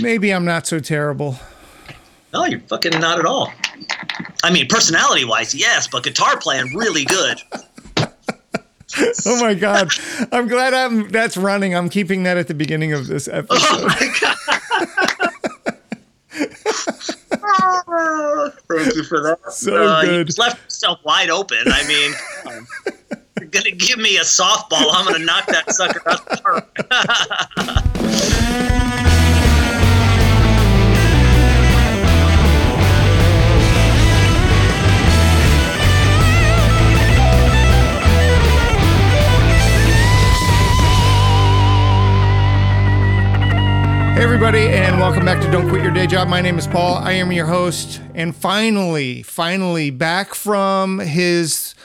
Maybe I'm not so terrible. No, you're fucking not at all. I mean, personality wise, yes, but guitar playing, really good. oh my god! I'm glad I'm that's running. I'm keeping that at the beginning of this episode. Oh my god! Thank you for that. So uh, good. You left yourself wide open. I mean, you're gonna give me a softball. I'm gonna knock that sucker out Hey, everybody, and welcome back to Don't Quit Your Day Job. My name is Paul. I am your host. And finally, finally, back from his,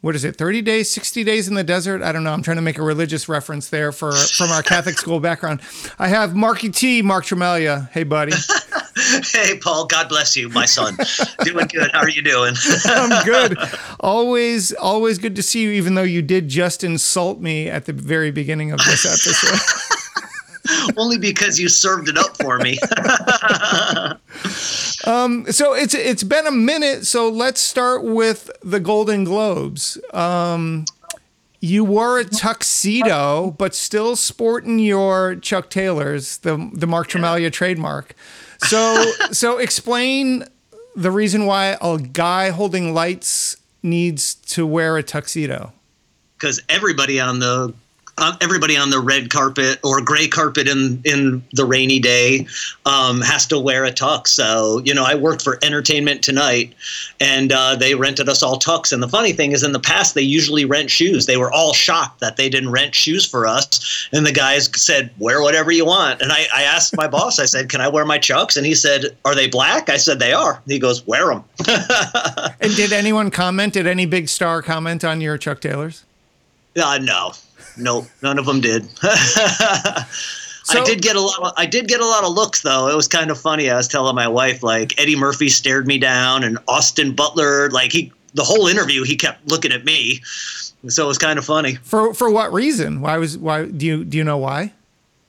what is it, 30 days, 60 days in the desert? I don't know. I'm trying to make a religious reference there for from our Catholic school background. I have Marky T, Mark Tremalgia. Hey, buddy. hey, Paul. God bless you, my son. doing good. How are you doing? I'm good. Always, always good to see you, even though you did just insult me at the very beginning of this episode. only because you served it up for me. um, so it's it's been a minute. So let's start with the Golden Globes. Um, you wore a tuxedo, but still sporting your Chuck Taylors, the the Mark Tremalgia trademark. So so explain the reason why a guy holding lights needs to wear a tuxedo. Because everybody on the uh, everybody on the red carpet or gray carpet in in the rainy day um, has to wear a tux. So you know, I worked for Entertainment Tonight, and uh, they rented us all tux. And the funny thing is, in the past, they usually rent shoes. They were all shocked that they didn't rent shoes for us. And the guys said, "Wear whatever you want." And I, I asked my boss, I said, "Can I wear my chucks?" And he said, "Are they black?" I said, "They are." He goes, "Wear them." and did anyone comment? Did any big star comment on your Chuck Taylors? Uh, no, nope, none of them did. So, I did get a lot. Of, I did get a lot of looks though. It was kind of funny. I was telling my wife like Eddie Murphy stared me down, and Austin Butler like he the whole interview he kept looking at me. So it was kind of funny. For for what reason? Why was why do you do you know why?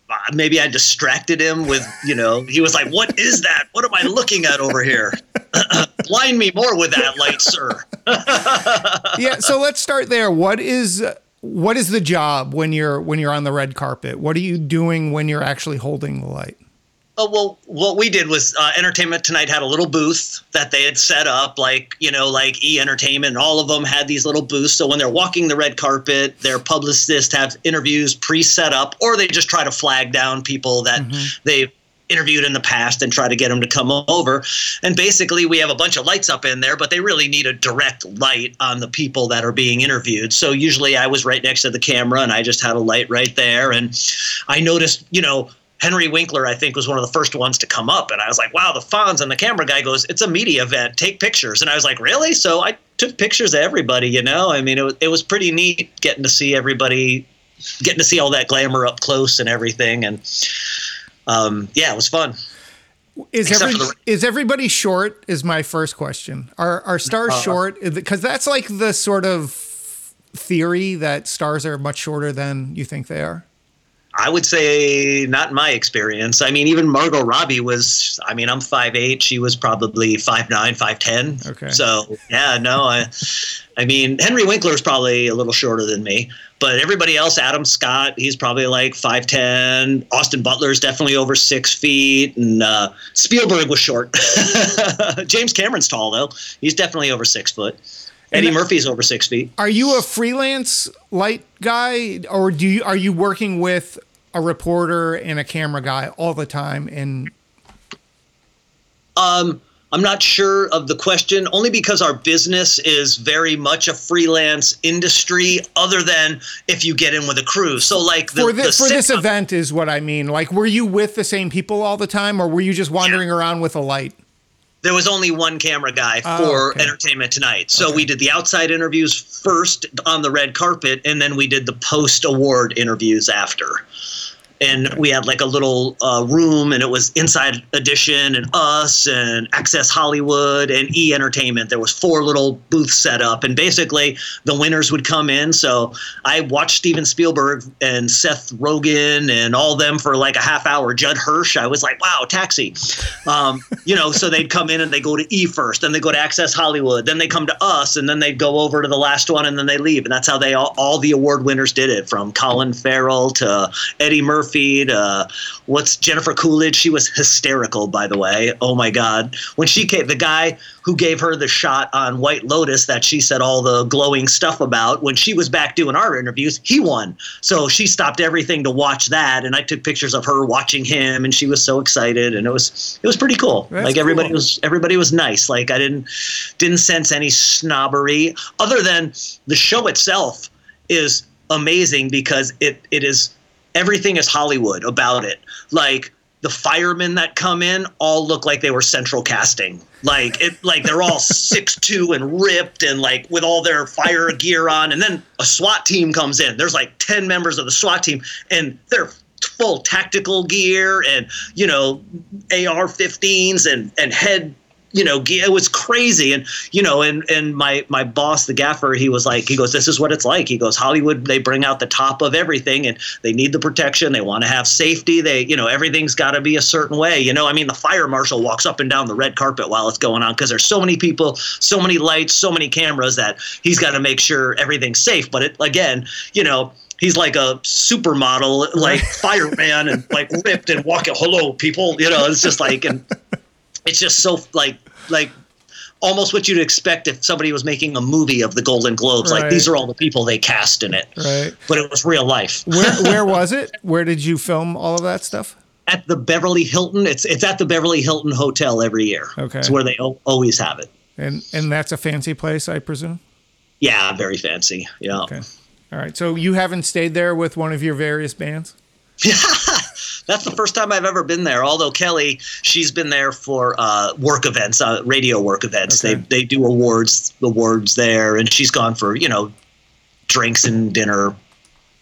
Uh, maybe I distracted him with you know he was like, "What is that? What am I looking at over here?" Blind me more with that light, sir. yeah. So let's start there. What is what is the job when you're when you're on the red carpet? What are you doing when you're actually holding the light? Oh, well, what we did was uh, Entertainment Tonight had a little booth that they had set up, like, you know, like E Entertainment. All of them had these little booths. So when they're walking the red carpet, their publicists have interviews pre set up, or they just try to flag down people that mm-hmm. they've interviewed in the past and try to get them to come over. And basically, we have a bunch of lights up in there, but they really need a direct light on the people that are being interviewed. So usually I was right next to the camera and I just had a light right there. And I noticed, you know, Henry Winkler, I think, was one of the first ones to come up. And I was like, wow, the Fonz. And the camera guy goes, it's a media event. Take pictures. And I was like, really? So I took pictures of everybody, you know? I mean, it it was pretty neat getting to see everybody, getting to see all that glamour up close and everything. And um, yeah, it was fun. Is every, the, is everybody short? Is my first question. Are are stars uh, short? Because that's like the sort of theory that stars are much shorter than you think they are. I would say not in my experience. I mean, even Margot Robbie was. I mean, I'm five eight. She was probably five nine, five ten. Okay. So yeah, no, I, I mean, Henry Winkler is probably a little shorter than me. But everybody else, Adam Scott, he's probably like 5'10. Austin Butler is definitely over six feet. And uh, Spielberg was short. James Cameron's tall, though. He's definitely over six foot. Eddie and Murphy's over six feet. Are you a freelance light guy, or do you are you working with a reporter and a camera guy all the time? And um, I'm not sure of the question, only because our business is very much a freelance industry, other than if you get in with a crew. So, like the, for, this, the for this event is what I mean. Like, were you with the same people all the time, or were you just wandering yeah. around with a light? There was only one camera guy oh, for okay. Entertainment Tonight. So okay. we did the outside interviews first on the red carpet, and then we did the post award interviews after and we had like a little uh, room, and it was Inside Edition and us and Access Hollywood and E Entertainment. There was four little booths set up, and basically the winners would come in. So I watched Steven Spielberg and Seth Rogen and all them for like a half hour. Judd Hirsch, I was like, wow, taxi. Um, you know, so they'd come in and they go to E first, then they go to Access Hollywood, then they come to us, and then they'd go over to the last one, and then they leave. And that's how they all, all the award winners did it, from Colin Farrell to Eddie Murphy to uh, what's Jennifer Coolidge. She was hysterical, by the way. Oh my God, when she came, the guy who gave her the shot on White Lotus that she said all the glowing stuff about, when she was back doing our interviews, he won. So she stopped everything to watch that, and I took pictures of her watching him, and she was so excited, and it was it was pretty cool. That's like everybody cool. was everybody was nice. Like I didn't didn't sense any snobbery, other than the show itself is amazing because it it is everything is Hollywood about it. Like the firemen that come in all look like they were central casting. Like it like they're all six two and ripped and like with all their fire gear on. And then a SWAT team comes in. There's like ten members of the SWAT team and they're full tactical gear and you know AR-15s and and head you know it was crazy. And you know and and my my boss the gaffer he was like he goes this is what it's like. He goes hollywood they bring out the top of everything and they need the protection. They want to have safety. They you know everything's got to be a certain way. You know i mean the fire marshal walks up and down the red carpet while it's going on because there's so many people so many lights so many cameras that he's got to make sure everything's safe. But it again you know he's like a supermodel like fireman and like ripped and walking hello people. You know it's just like and it's just so like like almost what you'd expect if somebody was making a movie of the Golden Globes. Like these are all the people they cast in it, Right. but it was real life. Where where was it? Where did you film all of that stuff? At the Beverly Hilton, it's it's at the Beverly Hilton Hotel every year. Okay. it's where they o- always have it. And and that's a fancy place, I presume. Yeah, very fancy. Yeah. Okay. All right. So you haven't stayed there with one of your various bands? That's the first time I've ever been there. Although Kelly, she's been there for uh, work events, uh, radio work events. Okay. They they do awards awards there, and she's gone for you know drinks and dinner,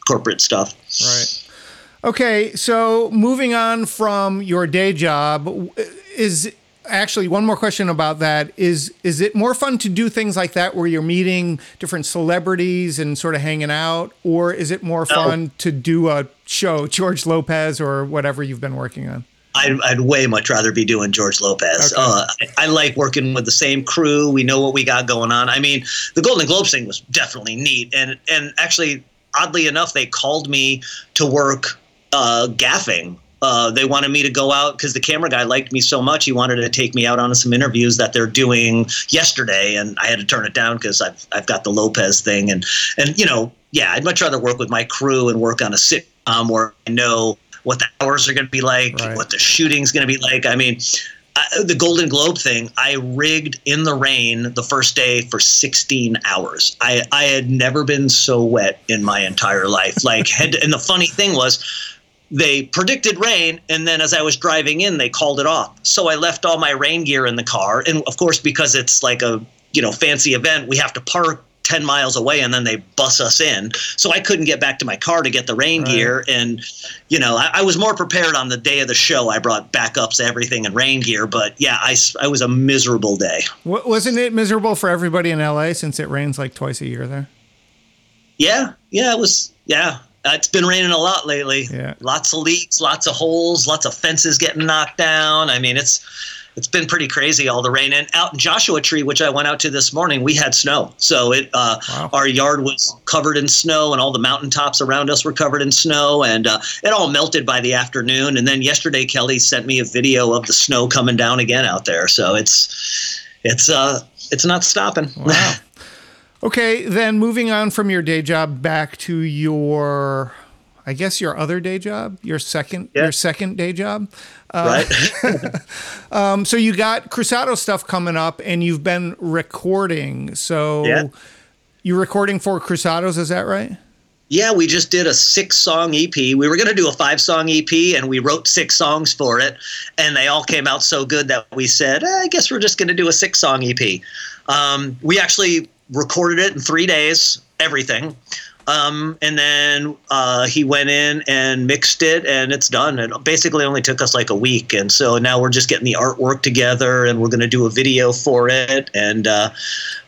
corporate stuff. Right. Okay, so moving on from your day job, is actually one more question about that is is it more fun to do things like that where you're meeting different celebrities and sort of hanging out or is it more fun to do a show George Lopez or whatever you've been working on? I'd, I'd way much rather be doing George Lopez. Okay. Uh, I, I like working with the same crew. We know what we got going on. I mean, the Golden Globes thing was definitely neat, and and actually, oddly enough, they called me to work uh, gaffing. Uh, they wanted me to go out because the camera guy liked me so much. He wanted to take me out on some interviews that they're doing yesterday, and I had to turn it down because I've I've got the Lopez thing, and and you know, yeah, I'd much rather work with my crew and work on a sitcom where I know what the hours are going to be like, Right. what the shooting's going to be like. I mean, I, the Golden Globe thing, I rigged in the rain the first day for 16 hours. I, I had never been so wet in my entire life. Like, had, and the funny thing was, they predicted rain, and then as I was driving in, they called it off. So I left all my rain gear in the car, and of course, because it's like a you know fancy event, we have to park 10 miles away and then they bus us in. So I couldn't get back to my car to get the rain Right. gear. And, you know, I, I was more prepared on the day of the show. I brought backups, everything, and rain gear. But yeah, I was a miserable day. Wa- Wasn't it miserable for everybody in LA since it rains like twice a year there? Yeah, yeah, it was, yeah. Uh, it's been raining a lot lately. Yeah. Lots of leaks, lots of holes, lots of fences getting knocked down. I mean, it's it's been pretty crazy all the rain. And out in Joshua Tree, which I went out to this morning, we had snow. So it uh, Wow. our yard was covered in snow, and all the mountaintops around us were covered in snow, and uh, it all melted by the afternoon. And then yesterday, Kelly sent me a video of the snow coming down again out there. So it's it's uh it's not stopping. Wow. Okay, then moving on from your day job back to your, I guess your other day job, your second, Yeah. your second day job. right. Um, so you got Cruzado stuff coming up, and you've been recording. So Yeah. you're recording for Cruzados, is that right? Yeah, we just did a six song EP. We were going to do a five song EP and we wrote six songs for it. And they all came out so good that we said, eh, I guess we're just going to do a six song EP. Um, we actually recorded it in three days, everything. Um, and then uh, he went in and mixed it, and it's done. It basically only took us like a week, and so now we're just getting the artwork together, and we're going to do a video for it, and uh,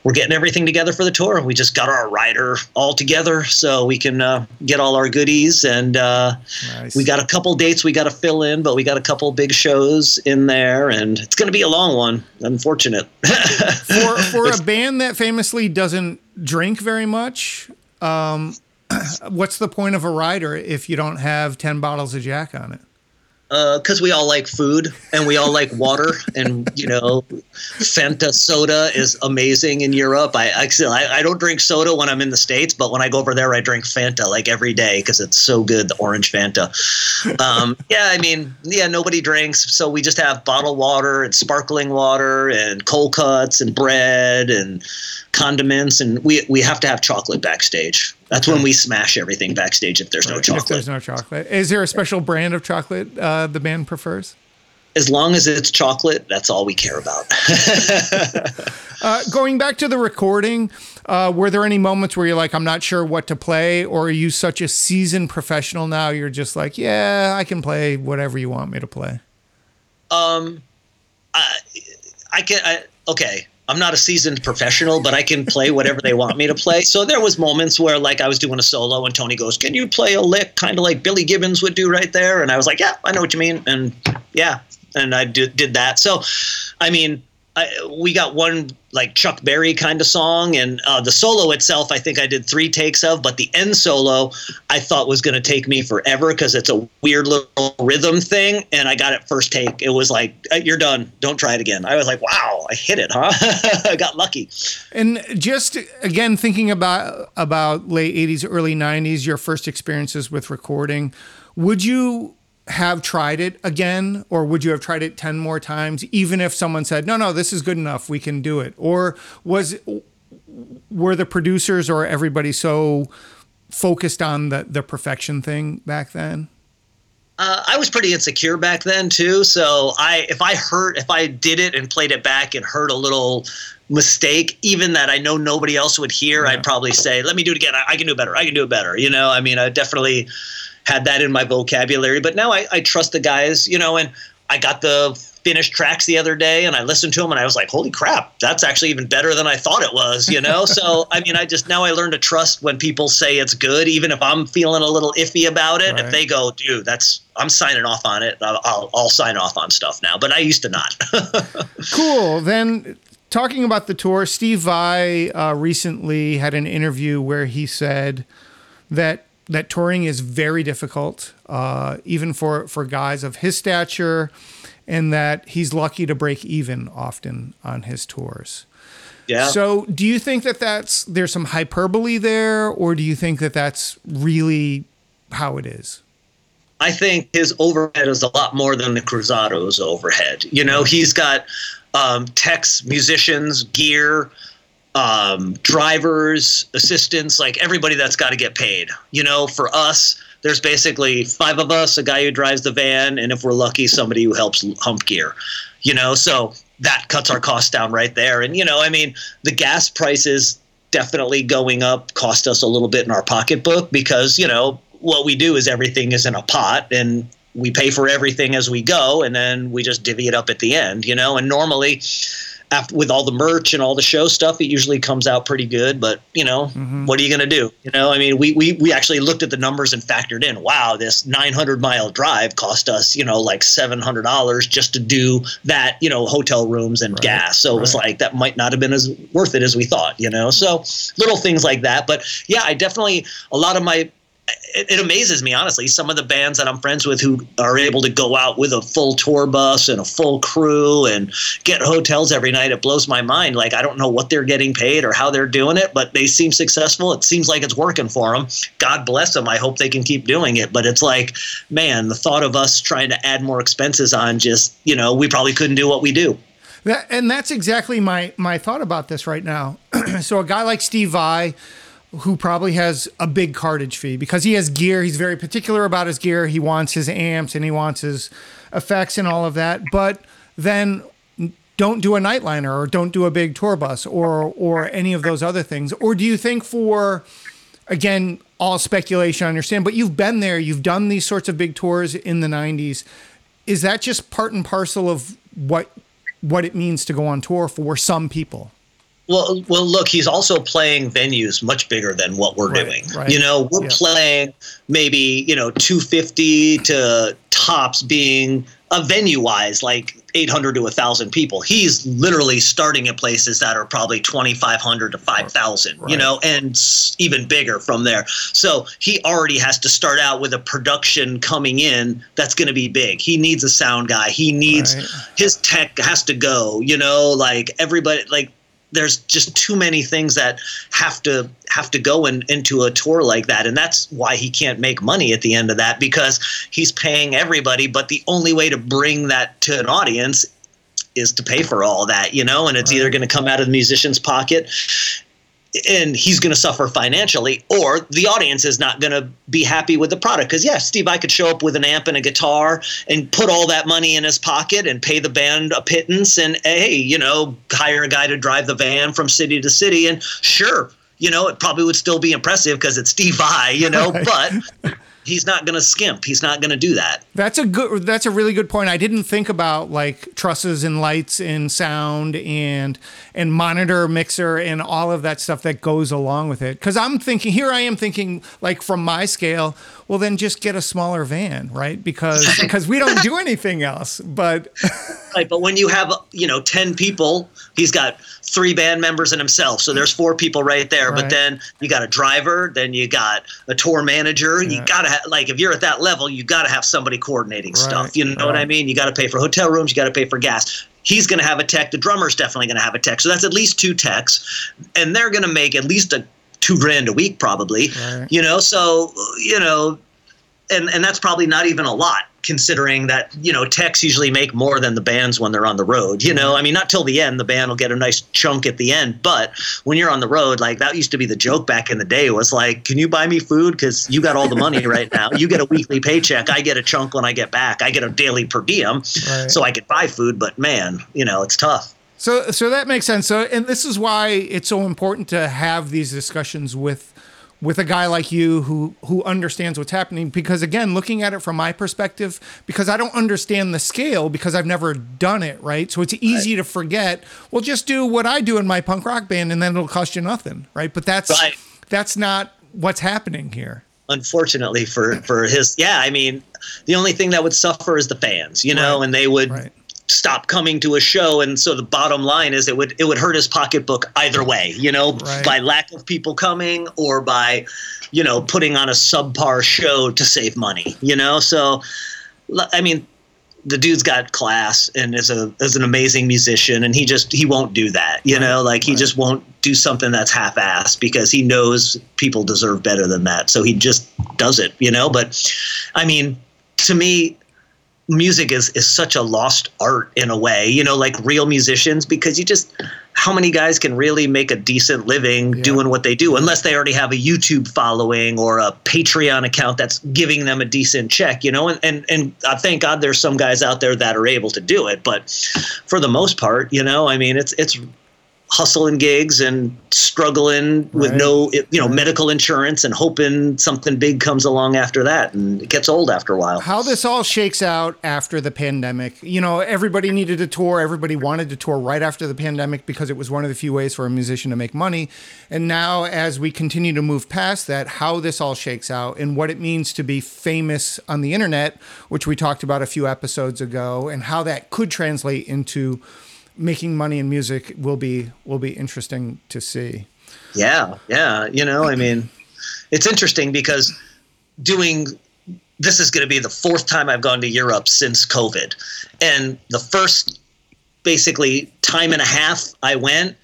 we're getting everything together for the tour. We just got our rider all together, so we can uh, get all our goodies, and uh, nice. we got a couple dates we got to fill in, but we got a couple big shows in there, and it's going to be a long one. Unfortunate. for for a band that famously doesn't drink very much um, what's the point of a rider if you don't have 10 bottles of Jack on it? Because uh, we all like food and we all like water and you know fanta soda is amazing in europe. I I, I, don't drink soda when i'm in the states but when i go over there i drink fanta like every day because it's so good the orange fanta. Um, yeah i mean yeah nobody drinks so we just have bottled water and sparkling water and cold cuts and bread and condiments and we we have to have chocolate backstage that's when we smash everything backstage if there's right. no chocolate. If there's no chocolate. Is there a special brand of chocolate uh, the band prefers? As long as it's chocolate, that's all we care about. uh, going back to the recording, uh, were there any moments where you're like, I'm not sure what to play? Or are you such a seasoned professional now? You're just like, yeah, I can play whatever you want me to play? Um, I, I can, I, okay I'm not a seasoned professional, but I can play whatever they want me to play. So there was moments where like I was doing a solo and Tony goes, "Can you play a lick kind of like Billy Gibbons would do right there?" And I was like, "Yeah, I know what you mean." And yeah, and I did, did that. So I mean, I, we got one like Chuck Berry kind of song, and uh, the solo itself, I think I did three takes of, but the end solo I thought was going to take me forever because it's a weird little rhythm thing, and I got it first take. It was like, "You're done. Don't try it again." I was like, "Wow, I hit it, huh? I got lucky." And just again thinking about about late '80s, early '90s, your first experiences with recording, would you have tried it again or would you have tried it 10 more times even if someone said no no this is good enough we can do it or was were the producers or everybody so focused on the the perfection thing back then uh, I was pretty insecure back then too. So I, if I hurt, if I did it and played it back and heard a little mistake, even that I know nobody else would hear, yeah. I'd probably say, "Let me do it again. I, I, can do it better. I can do it better." You know, I mean, I definitely had that in my vocabulary. But now I, I trust the guys, you know, and I got the finished tracks the other day and I listened to them and I was like, holy crap, that's actually even better than I thought it was, you know? so, I mean, I just now I learn to trust when people say it's good, even if I'm feeling a little iffy about it. Right. If they go, dude, that's, I'm signing off on it, I'll, I'll, I'll sign off on stuff now. But I used to not. cool. Then talking about the tour, Steve Vai uh, recently had an interview where he said that that touring is very difficult, uh, even for for guys of his stature, and that he's lucky to break even often on his tours. Yeah. So, do you think that that's there's some hyperbole there, or do you think that that's really how it is? I think his overhead is a lot more than the Cruzado's overhead. You know, he's got um, techs, musicians, gear, um, drivers, assistants, like everybody that's got to get paid. You know, for us, there's basically five of us, a guy who drives the van, and if we're lucky, somebody who helps hump gear. You know, so that cuts our costs down right there. And you know, I mean, the gas prices definitely going up cost us a little bit in our pocketbook because you know what we do is everything is in a pot and we pay for everything as we go and then we just divvy it up at the end you know and normally after with all the merch and all the show stuff, it usually comes out pretty good. But you know, mm-hmm. what are you going to do? You know, I mean, we, we we actually looked at the numbers and factored in. Wow, this 900 mile drive cost us, you know, like 700 dollars just to do that. You know, hotel rooms and right. gas. So right. it was like that might not have been as worth it as we thought. You know, so little things like that. But yeah, I definitely a lot of my it, it, amazes me honestly some of the bands that i'm friends with who are able to go out with a full tour bus and a full crew and get hotels every night it blows my mind. Like i don't know what they're getting paid or how they're doing it but they seem successful. It seems like it's working for them god bless them i hope they can keep doing it but it's like man the thought of us trying to add more expenses on just you know we probably couldn't do what we do. That, and that's exactly my my thought about this right now. So a guy like steve vai who probably has a big cartage fee because he has gear. He's very particular about his gear. He wants his amps and he wants his effects and all of that. But then don't do a nightliner or don't do a big tour bus or or any of those other things. Or do you think for again all speculation, I understand, but you've been there, you've done these sorts of big tours in the 90s. Is that just part and parcel of what what it means to go on tour for some people? Well, well, look, he's also playing venues much bigger than what we're Right, doing. right. You know, we're Yeah. playing maybe you know 250 to tops being a venue wise like 800 to 1000 people he's literally starting at places that are probably 2500 to 5000 Right. you know and even bigger from there so he already has to start out with a production coming in that's going to be big he needs a sound guy he needs Right. his tech has to go you know like everybody like there's just too many things that have to have to go in, into a tour like that. And that's why he can't make money at the end of that because he's paying everybody but the only way to bring that to an audience is to pay for all that you know and it's either going to come out of the musician's pocket and he's going to suffer financially or the audience is not going to be happy with the product. Because yeah Steve Vai could show up with an amp and a guitar and put all that money in his pocket and pay the band a pittance and hey you know hire a guy to drive the van from city to city. And sure you know it probably would still be impressive because it's Steve Vai you know but he's not going to skimp he's not going to do that That's a good. That's a really good point. I didn't think about like trusses and lights and sound and and monitor mixer and all of that stuff that goes along with it. Because I'm thinking here, I am thinking like from my scale. Well, then just get a smaller van, right? Because because we don't do anything else. But Right, but when you have you know ten people, he's got three band members and himself, so there's four people right there. Right. But then you got a driver, then you got a tour manager. You gotta ha- like if you're at that level, you gotta have somebody coordinating stuff. You know what I mean? You got to pay for hotel rooms, you got to pay for gas. He's going to have a tech. The drummer's definitely going to have a tech. So that's at least two techs, and they're going to make at least a two grand a week probably. Right. You know, so you know, and and that's probably not even a lot considering that you know techs usually make more than the bands when they're on the road you know? I mean not till the end the band will get a nice chunk at the end but when you're on the road like that used to be the joke back in the day was like can you buy me food? Because you got all the money right now. You get a weekly paycheck. I get a chunk when i get back. I get a daily per diem Right. so i could buy food. But man you know it's tough. So so that makes sense. So and this is why it's so important to have these discussions with with a guy like you who who understands what's happening because again, looking at it from my perspective because I don't understand the scale because I've never done it, right? So it's easy to forget, well just do what I do in my punk rock band and then it'll cost you nothing, right? But that's Right. that's not what's happening here. unfortunately for for his yeah i mean the only thing that would suffer is the fans you know Right. and they would Right. Stop coming to a show. And so the bottom line is it would it would hurt his pocketbook either way you know Right. by lack of people coming or by you know putting on a subpar show to save money you know? So i mean the dude's got class and is a is an amazing musician and he just he won't do that you know? Like he right. just won't do something that's half-assed because he knows people deserve better than that. So he just does it you know? But i mean to me music is is such a lost art in a way you know like real musicians because you just how many guys can really make a decent living Yeah. doing what they do unless they already have a YouTube following or a Patreon account that's giving them a decent check, you know? And and, and I thank God there's some guys out there that are able to do it, but for the most part, you know, I mean, it's it's hustling gigs and struggling with no you know Right. medical insurance and hoping something big comes along after that and it gets old after a while. how this all shakes out after the pandemic. You know, everybody needed a tour. Everybody wanted to tour right after the pandemic because it was one of the few ways for a musician to make money. And now, as we continue to move past that, how this all shakes out and what it means to be famous on the internet, which we talked about a few episodes ago, and how that could translate into making money in music will be will be interesting to see. Yeah, yeah. You know, I mean, it's interesting because doing this is going to be the fourth time I've gone to Europe since COVID. And the first basically time and a half I went,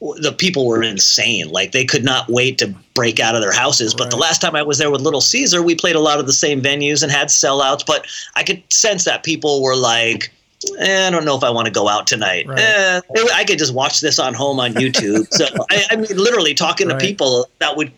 the people were insane. Like they could not wait to break out of their houses. But the last time I was there with Little Caesar, we played a lot of the same venues and had sellouts. But I could sense that people were like, eh, I don't know if I want to go out tonight. Right. Eh, I could just watch this on home on YouTube. so I, I mean, literally talking Right. to people that would,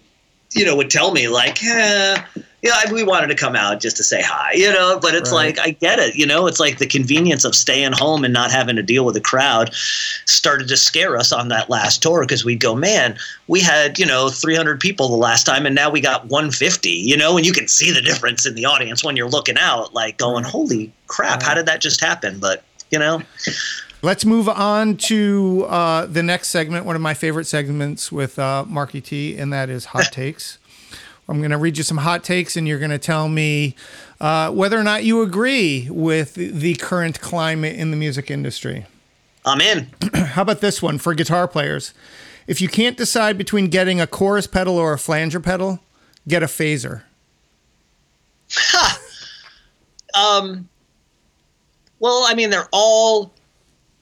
you know, would tell me like, eh, yeah, we wanted to come out just to say hi, you know, but it's right. like, I get it, you know, it's like the convenience of staying home and not having to deal with a crowd started to scare us on that last tour because we'd go, man, we had, you know, 300 people the last time and now we got 150, you know, and you can see the difference in the audience when you're looking out, like going, holy crap, how did that just happen? But, you know, Let's move on to uh, the next segment, one of my favorite segments with uh, Marky T, and that is hot takes. I'm going to read you some hot takes, and you're going to tell me uh, whether or not you agree with the current climate in the music industry. I'm in. How about this one for guitar players? If you can't decide between getting a chorus pedal or a flanger pedal, get a phaser. Ha. Um. Well, I mean, they're all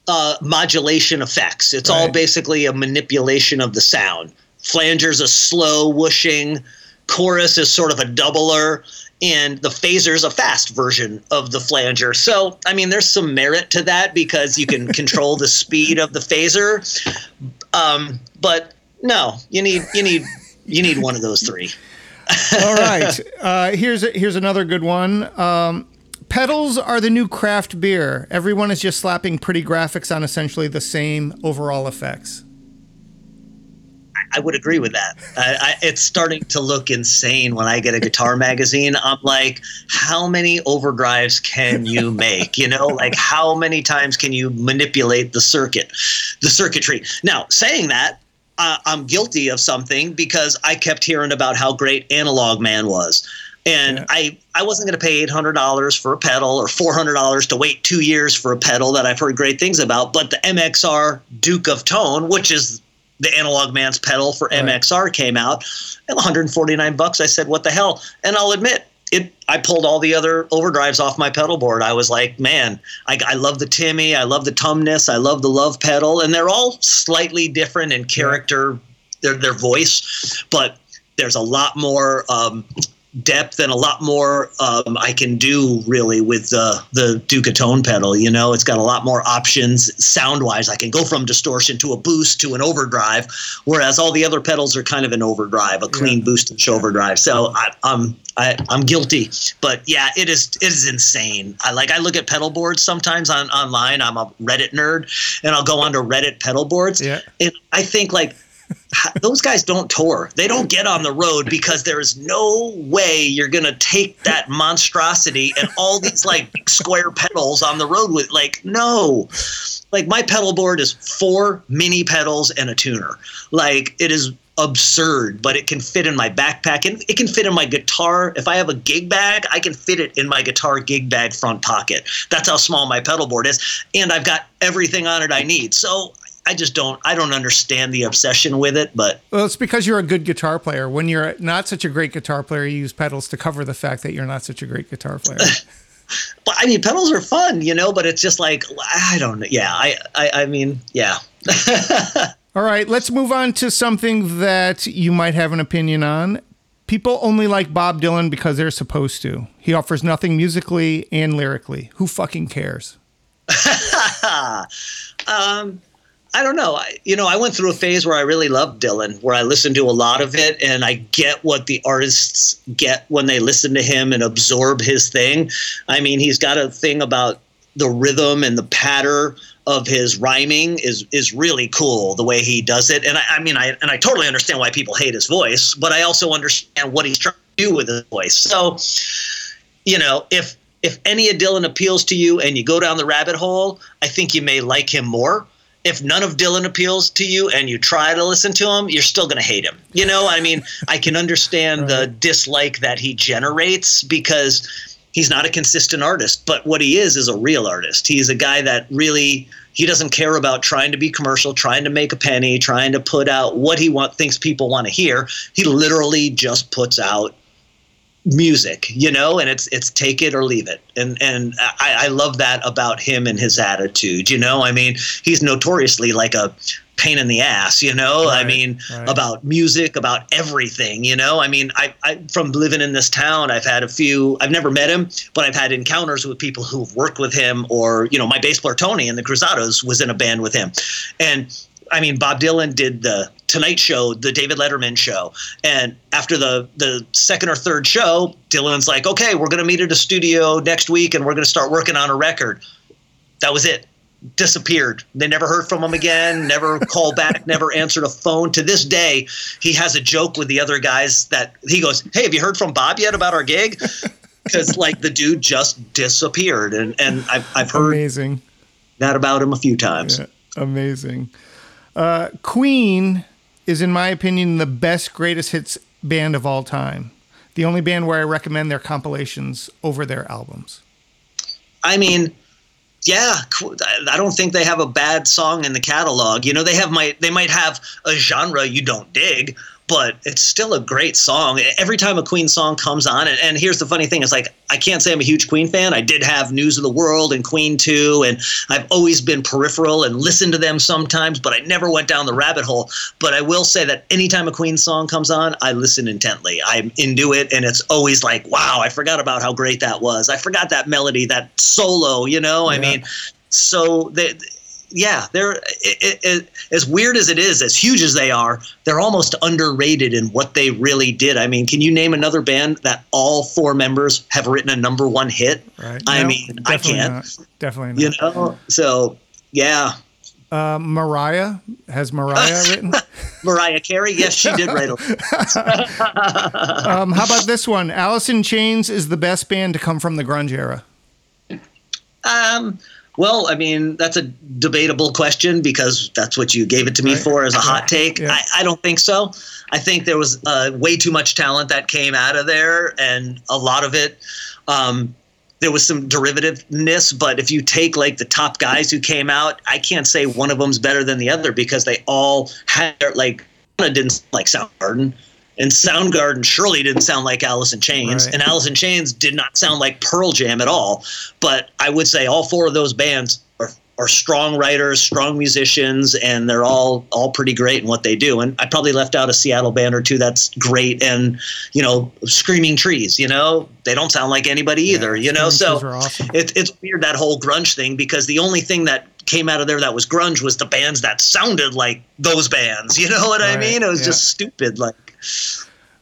uh, modulation effects. It's right. all basically a manipulation of the sound. Flanger's a slow whooshing chorus is sort of a doubler and the phaser is a fast version of the flanger. So, I mean, there's some merit to that because you can control the speed of the phaser. Um, but no, you need you need you need one of those three. All right, uh, here's here's another good one. Um, pedals are the new craft beer. Everyone is just slapping pretty graphics on essentially the same overall effects. I would agree with that. I, I, it's starting to look insane when I get a guitar magazine. I'm like, how many overdrives can you make? You know, like how many times can you manipulate the circuit, the circuitry? Now, saying that, uh, I'm guilty of something because I kept hearing about how great Analog Man was. And yeah. I, I wasn't going to pay $800 for a pedal or $400 to wait two years for a pedal that I've heard great things about. But the MXR Duke of Tone, which is the Analog Man's pedal for right. MXR came out, and 149 bucks. I said, "What the hell?" And I'll admit, it. I pulled all the other overdrives off my pedal board. I was like, "Man, I, I love the Timmy, I love the Tumnus, I love the Love pedal, and they're all slightly different in character, their their voice, but." There's a lot more um, depth and a lot more um, I can do really with the the Duke tone pedal. You know, it's got a lot more options sound wise. I can go from distortion to a boost to an overdrive, whereas all the other pedals are kind of an overdrive, a clean yeah. boost and overdrive. So I, I'm I, I'm guilty, but yeah, it is it is insane. I like I look at pedal boards sometimes on online. I'm a Reddit nerd, and I'll go onto Reddit pedal boards, yeah. and I think like those guys don't tour. They don't get on the road because there is no way you're going to take that monstrosity and all these like square pedals on the road with like no. Like my pedal board is four mini pedals and a tuner. Like it is absurd, but it can fit in my backpack and it can fit in my guitar. If I have a gig bag, I can fit it in my guitar gig bag front pocket. That's how small my pedal board is. And I've got everything on it I need. So I just don't I don't understand the obsession with it, but well, it's because you're a good guitar player. When you're not such a great guitar player, you use pedals to cover the fact that you're not such a great guitar player. but I mean, pedals are fun, you know. But it's just like I don't know. Yeah, I I, I mean, yeah. All right, let's move on to something that you might have an opinion on. People only like Bob Dylan because they're supposed to. He offers nothing musically and lyrically. Who fucking cares? um I don't know. I, you know, I went through a phase where I really loved Dylan, where I listened to a lot of it, and I get what the artists get when they listen to him and absorb his thing. I mean, he's got a thing about the rhythm and the patter of his rhyming is is really cool the way he does it and I, I, mean I and I totally understand why people hate his voice but I also understand what he's trying to do with his voice so you know if if any of Dylan appeals to you and you go down the rabbit hole I think you may like him more if none of Dylan appeals to you and you try to listen to him, you're still going to hate him. You know, I mean, I can understand right. the dislike that he generates because he's not a consistent artist, but what he is is a real artist. He's a guy that really he doesn't care about trying to be commercial, trying to make a penny, trying to put out what he want thinks people want to hear. He literally just puts out music, you know, and it's it's take it or leave it. And and I, I love that about him and his attitude, you know. I mean, he's notoriously like a pain in the ass, you know. Right, I mean, right. about music, about everything, you know. I mean, I, I from living in this town, I've had a few. I've never met him, but I've had encounters with people who've worked with him, or you know, my bass player Tony in the Cruzados was in a band with him, and I mean, Bob Dylan did the Tonight Show, the David Letterman show. And after the the second or third show, Dylan's like, "Okay, we're going to meet at a studio next week, and we're going to start working on a record." That was it. Disappeared. They never heard from him again. Never called back. Never answered a phone. To this day, he has a joke with the other guys that he goes, "Hey, have you heard from Bob yet about our gig?" Because like the dude just disappeared, and and I've I've heard Amazing. that about him a few times. Yeah, amazing. Uh, Queen is, in my opinion, the best greatest hits band of all time. The only band where I recommend their compilations over their albums. I mean, yeah, I don't think they have a bad song in the catalog. You know, they have might they might have a genre you don't dig, but it's still a great song. Every time a Queen song comes on, and, and here's the funny thing: is like I can't say I'm a huge Queen fan. I did have News of the World and Queen Two, and I've always been peripheral and listened to them sometimes, but I never went down the rabbit hole. But I will say that anytime a Queen song comes on, I listen intently. I'm into it, and it's always like, wow, I forgot about how great that was. I forgot that melody, that solo. You know, I mean, so they yeah, they're it, it, as weird as it is, as huge as they are, they're almost underrated in what they really did. I mean, can you name another band that all four members have written a number one hit? Right? I No, mean, I can't. Not. Definitely not. You know, so yeah, Uh, Mariah has Mariah written. Mariah Carey, yes, she did write a. Um, how about this one? Alice in Chains is the best band to come from the grunge era. Um, well, I mean, that's a debatable question because that's what you gave it to me Right. for as a hot take. Yeah. I, I don't think so. I think there was uh, way too much talent that came out of there, and a lot of it. Um, there was some derivativeness, but if you take like the top guys who came out, I can't say one of them's better than the other because they all had like didn't like sound like Soundgarden, and Soundgarden surely didn't sound like Alice in Chains, Right. and Alice in Chains did not sound like Pearl Jam at all. But I would say all four of those bands are are strong writers, strong musicians, and they're all all pretty great in what they do. And I probably left out a Seattle band or two that's great, and you know, Screaming Trees. You know, they don't sound like anybody either. you know, so awesome. it, it's weird that whole grunge thing because the only thing that came out of there that was grunge was the bands that sounded like those bands. You know what I mean? It was yeah. just stupid. Like,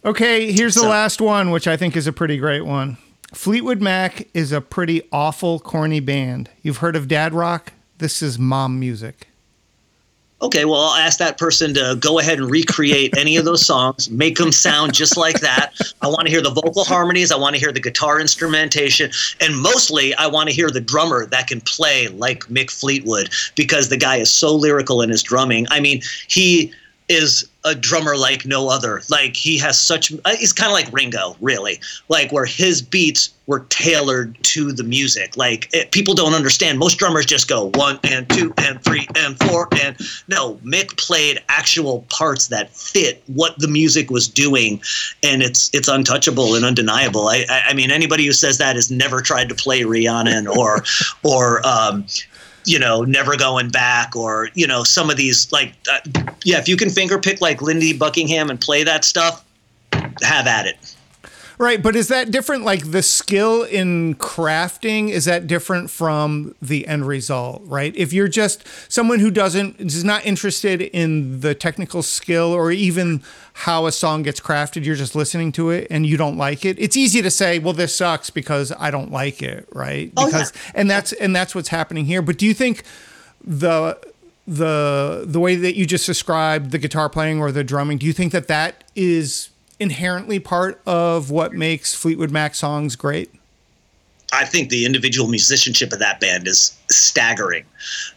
Okay, here's the So- last one, which I think is a pretty great one. Fleetwood Mac is a pretty awful, corny band. You've heard of Dad Rock? This is mom music. okay, well, I'll ask that person to go ahead and recreate any of those songs, make them sound just like that. I want to hear the vocal harmonies. I want to hear the guitar instrumentation. And mostly, I want to hear the drummer that can play like Mick Fleetwood because the guy is so lyrical in his drumming. I mean, he is a drummer like no other. Like he has such uh, he's kind of like Ringo, really. Like where his beats were tailored to the music. Like it, people don't understand. Most drummers just go one and two and three and four and no, Mick played actual parts that fit what the music was doing and it's it's untouchable and undeniable. I I, I mean anybody who says that has never tried to play Rhiannon or or um you know, never going back, or you know, some of these like, uh, yeah, if you can finger pick like Lindsey Buckingham and play that stuff, have at it. Right, but is that different? Like the skill in crafting, is that different from the end result, right? If you're just someone who doesn't, is not interested in the technical skill or even how a song gets crafted, you're just listening to it and you don't like it. It's easy to say, well, this sucks because I don't like it, right? Oh, yeah. Because, and that's, and that's what's happening here. But do you think the, the the way that you just described the guitar playing or the drumming do you think that that is inherently part of what makes Fleetwood Mac songs great I think the individual musicianship of that band is staggering.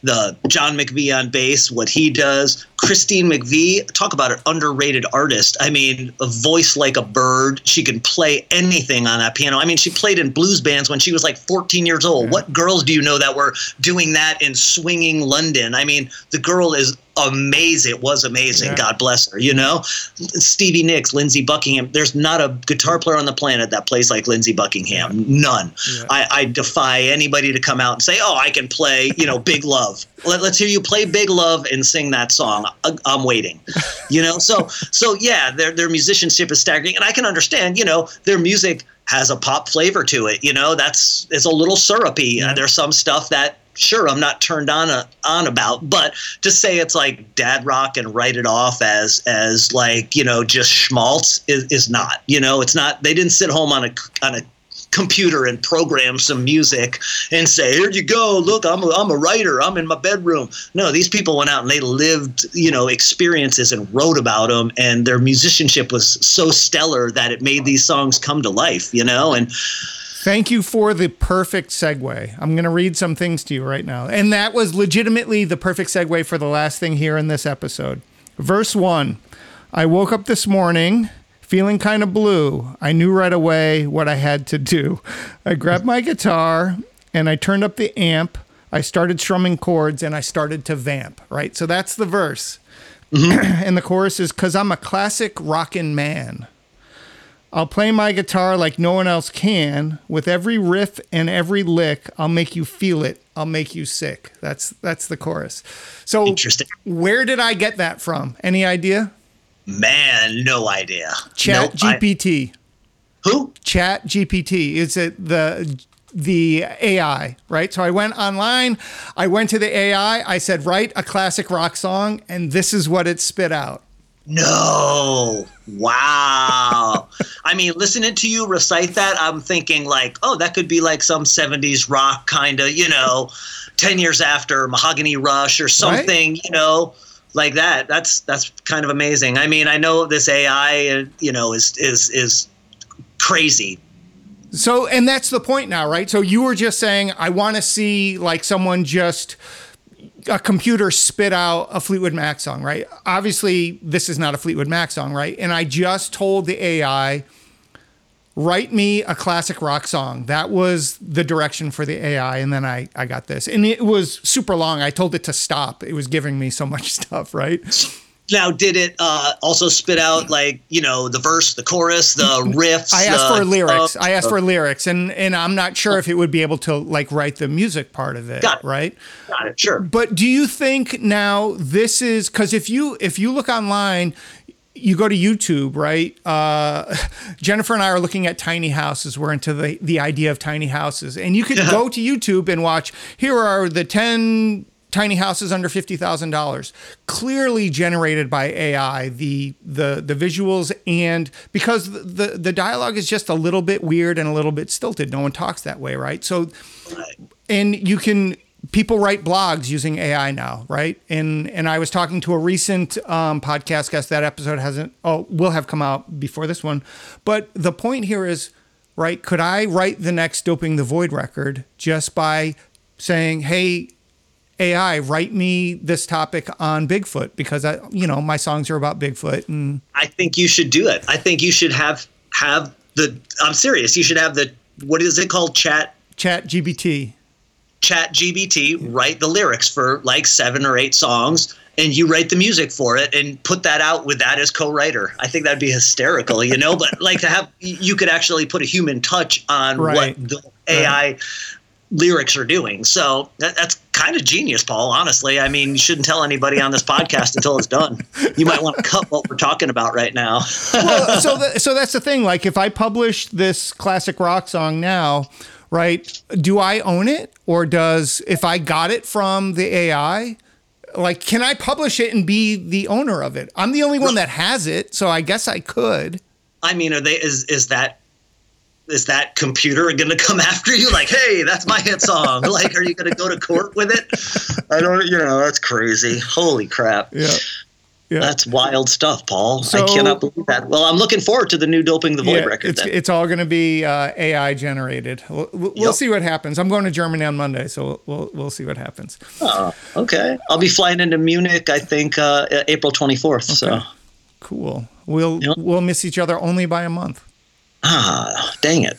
The John McVie on bass, what he does, Christine McVie, talk about an underrated artist. I mean, a voice like a bird. She can play anything on that piano. I mean, she played in blues bands when she was like 14 years old. What girls do you know that were doing that in swinging London? I mean, the girl is amazing. It was amazing. Yeah. God bless her. You know, Stevie Nicks, Lindsey Buckingham. There's not a guitar player on the planet that plays like Lindsey Buckingham. None. Yeah. I, I defy anybody to come out and say, "Oh, I can play," you know, "Big Love." Let, let's hear you play "Big Love" and sing that song. I, I'm waiting. You know, so so yeah, their their musicianship is staggering, and I can understand. You know, their music has a pop flavor to it. You know, that's it's a little syrupy. Uh, there's some stuff that sure I'm not turned on a, on about, but to say it's like dad rock and write it off as as like you know just schmaltz is, is not. You know, it's not. They didn't sit home on a on a computer and program some music and say, "Here you go, look, I'm a, I'm a writer. I'm in my bedroom." No, these people went out and they lived, you know, experiences and wrote about them, and their musicianship was so stellar that it made these songs come to life. You know, and Thank you for the perfect segue. I'm going to read some things to you right now. And that was legitimately the perfect segue for the last thing here in this episode. Verse 1 I woke up this morning feeling kind of blue. I knew right away what I had to do. I grabbed my guitar and I turned up the amp. I started strumming chords and I started to vamp, right? So that's the verse. Mm-hmm. and the chorus is because I'm a classic rockin' man. I'll play my guitar like no one else can. With every riff and every lick, I'll make you feel it. I'll make you sick. That's that's the chorus. So Interesting. where did I get that from? Any idea? man, no idea. Chat Nope, I- GPT. who? Chat GPT. Is it the the AI, right? So I went online, I went to the AI, I said, write a classic rock song, and this is what it spit out. No. Wow. I mean, listening to you recite that, I'm thinking like, oh, that could be like some 70s rock kind of, you know, 10 years after Mahogany Rush or something, you know, like that. That's that's kind of amazing. I mean, I know this AI, uh, you know, is is is crazy. So, and that's the point now, right? So you were just saying, I want to see like someone just a computer spit out a Fleetwood Mac song, right? Obviously, this is not a Fleetwood Mac song, right? And I just told the AI, write me a classic rock song. That was the direction for the AI. And then I, I got this. And it was super long. I told it to stop. It was giving me so much stuff, right? Now, did it uh, also spit out like you know the verse, the chorus, the riffs? I asked the- for lyrics. uh, I asked for lyrics, and and I'm not sure if it would be able to like write the music part of it, Got it. right? Got it. Sure. But do you think now this is because if you if you look online, you go to YouTube, right? Uh, Jennifer and I are looking at tiny houses. We're into the the idea of tiny houses, and you could go to YouTube and watch. Here are the ten tiny houses under fifty thousand dollars, clearly generated by AI. The the the visuals and because the the dialogue is just a little bit weird and a little bit stilted. No one talks that way, right? So and you can people write blogs using AI now, right? And and I was talking to a recent um, podcast guest. That episode hasn't oh will have come out before this one, but the point here is right. Could I write the next doping the void record just by saying, hey. AI, write me this topic on Bigfoot because I, you know, my songs are about Bigfoot and I think you should do it. I think you should have have the. I'm serious. You should have the. What is it called? Chat Chat GBT. Chat GBT write the lyrics for like seven or eight songs, and you write the music for it and put that out with that as co-writer. I think that'd be hysterical, you know. but like to have you could actually put a human touch on Right. what the AI lyrics are doing. So that, that's kind of genius, Paul. Honestly, I mean, you shouldn't tell anybody on this podcast until it's done. You might want to cut what we're talking about right now. well, so so that's the thing. Like, if I publish this classic rock song now, right? Do I own it, or does if I got it from the AI? Like, can I publish it and be the owner of it? I'm the only one that has it, so I guess I could. I mean, are they is is that is that computer going to come after you? Like, hey, that's my hit song. like, are you going to go to court with it? I don't. You know, that's crazy. Holy crap. Yeah. Yeah. That's wild stuff, Paul. So- I cannot believe that. Well, I'm looking forward to the new Doping the Void Yeah, record. it's then. it's all going to be uh, AI generated. We'll, we'll we'll Yep. see what happens. I'm going to Germany on Monday, so we'll we'll see what happens. Oh, okay. I'll be flying into Munich. I think uh, April 24th. So, Cool. We'll Yep. we'll miss each other only by a month. Ah, dang it.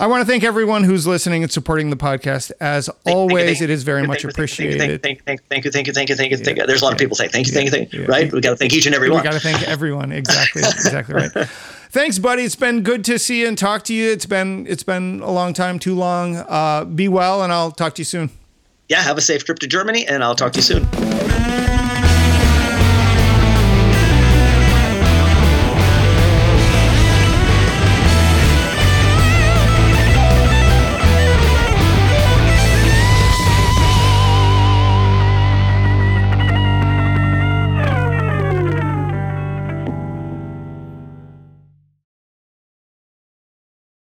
I want to thank everyone who's listening and supporting the podcast. As always, it is very much Thank you, appreciated. Thank you, thank you, thank you, thank you, thank you, thank you, thank you. There's a lot of people saying thank you, thank you, thank you. Yeah. Right? We got to thank each and every one. We got to thank everyone. Exactly, exactly right. Thanks, buddy. It's been good to see you and talk to you. It's been it's been a long time, too long. Uh, be well, and I'll talk to you soon. Yeah. Have a safe trip to Germany, and I'll talk to you soon.